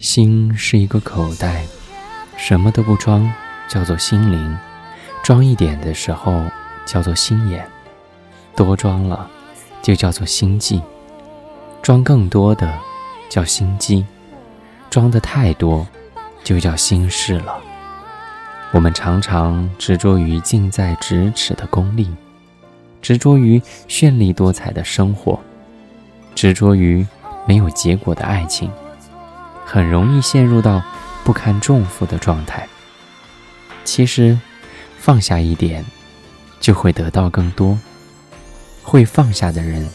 心是一个口袋，什么都不装叫做心灵，装一点的时候叫做心眼，多装了就叫做心计，装更多的叫心机，装的太多就叫心事了。我们常常执着于近在咫尺的功利，执着于绚丽多彩的生活，执着于没有结果的爱情。很容易陷入到不堪重负的状态。其实，放下一点，就会得到更多。会放下的人，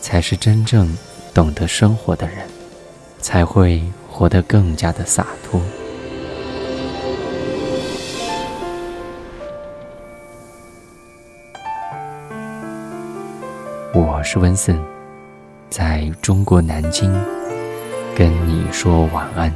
才是真正懂得生活的人，才会活得更加的洒脱。我是温森，在中国南京。跟你说晚安，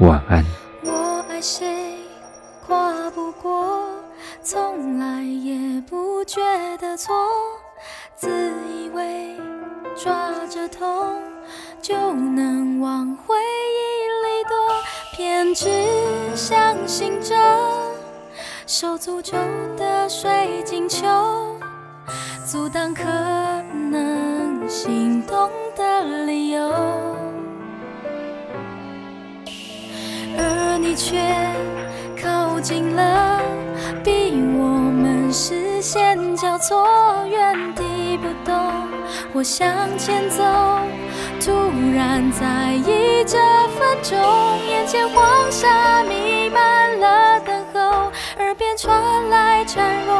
晚安。我爱谁，跨不过，从来也不觉得错，自以为抓着痛就能往回。只相信着受诅咒的水晶球，阻挡可能心动的理由，而你却靠近了，逼我们视线交错，原地不动，我向前走。突然在意这分钟，眼前黄沙弥漫了等候，耳边传来孱弱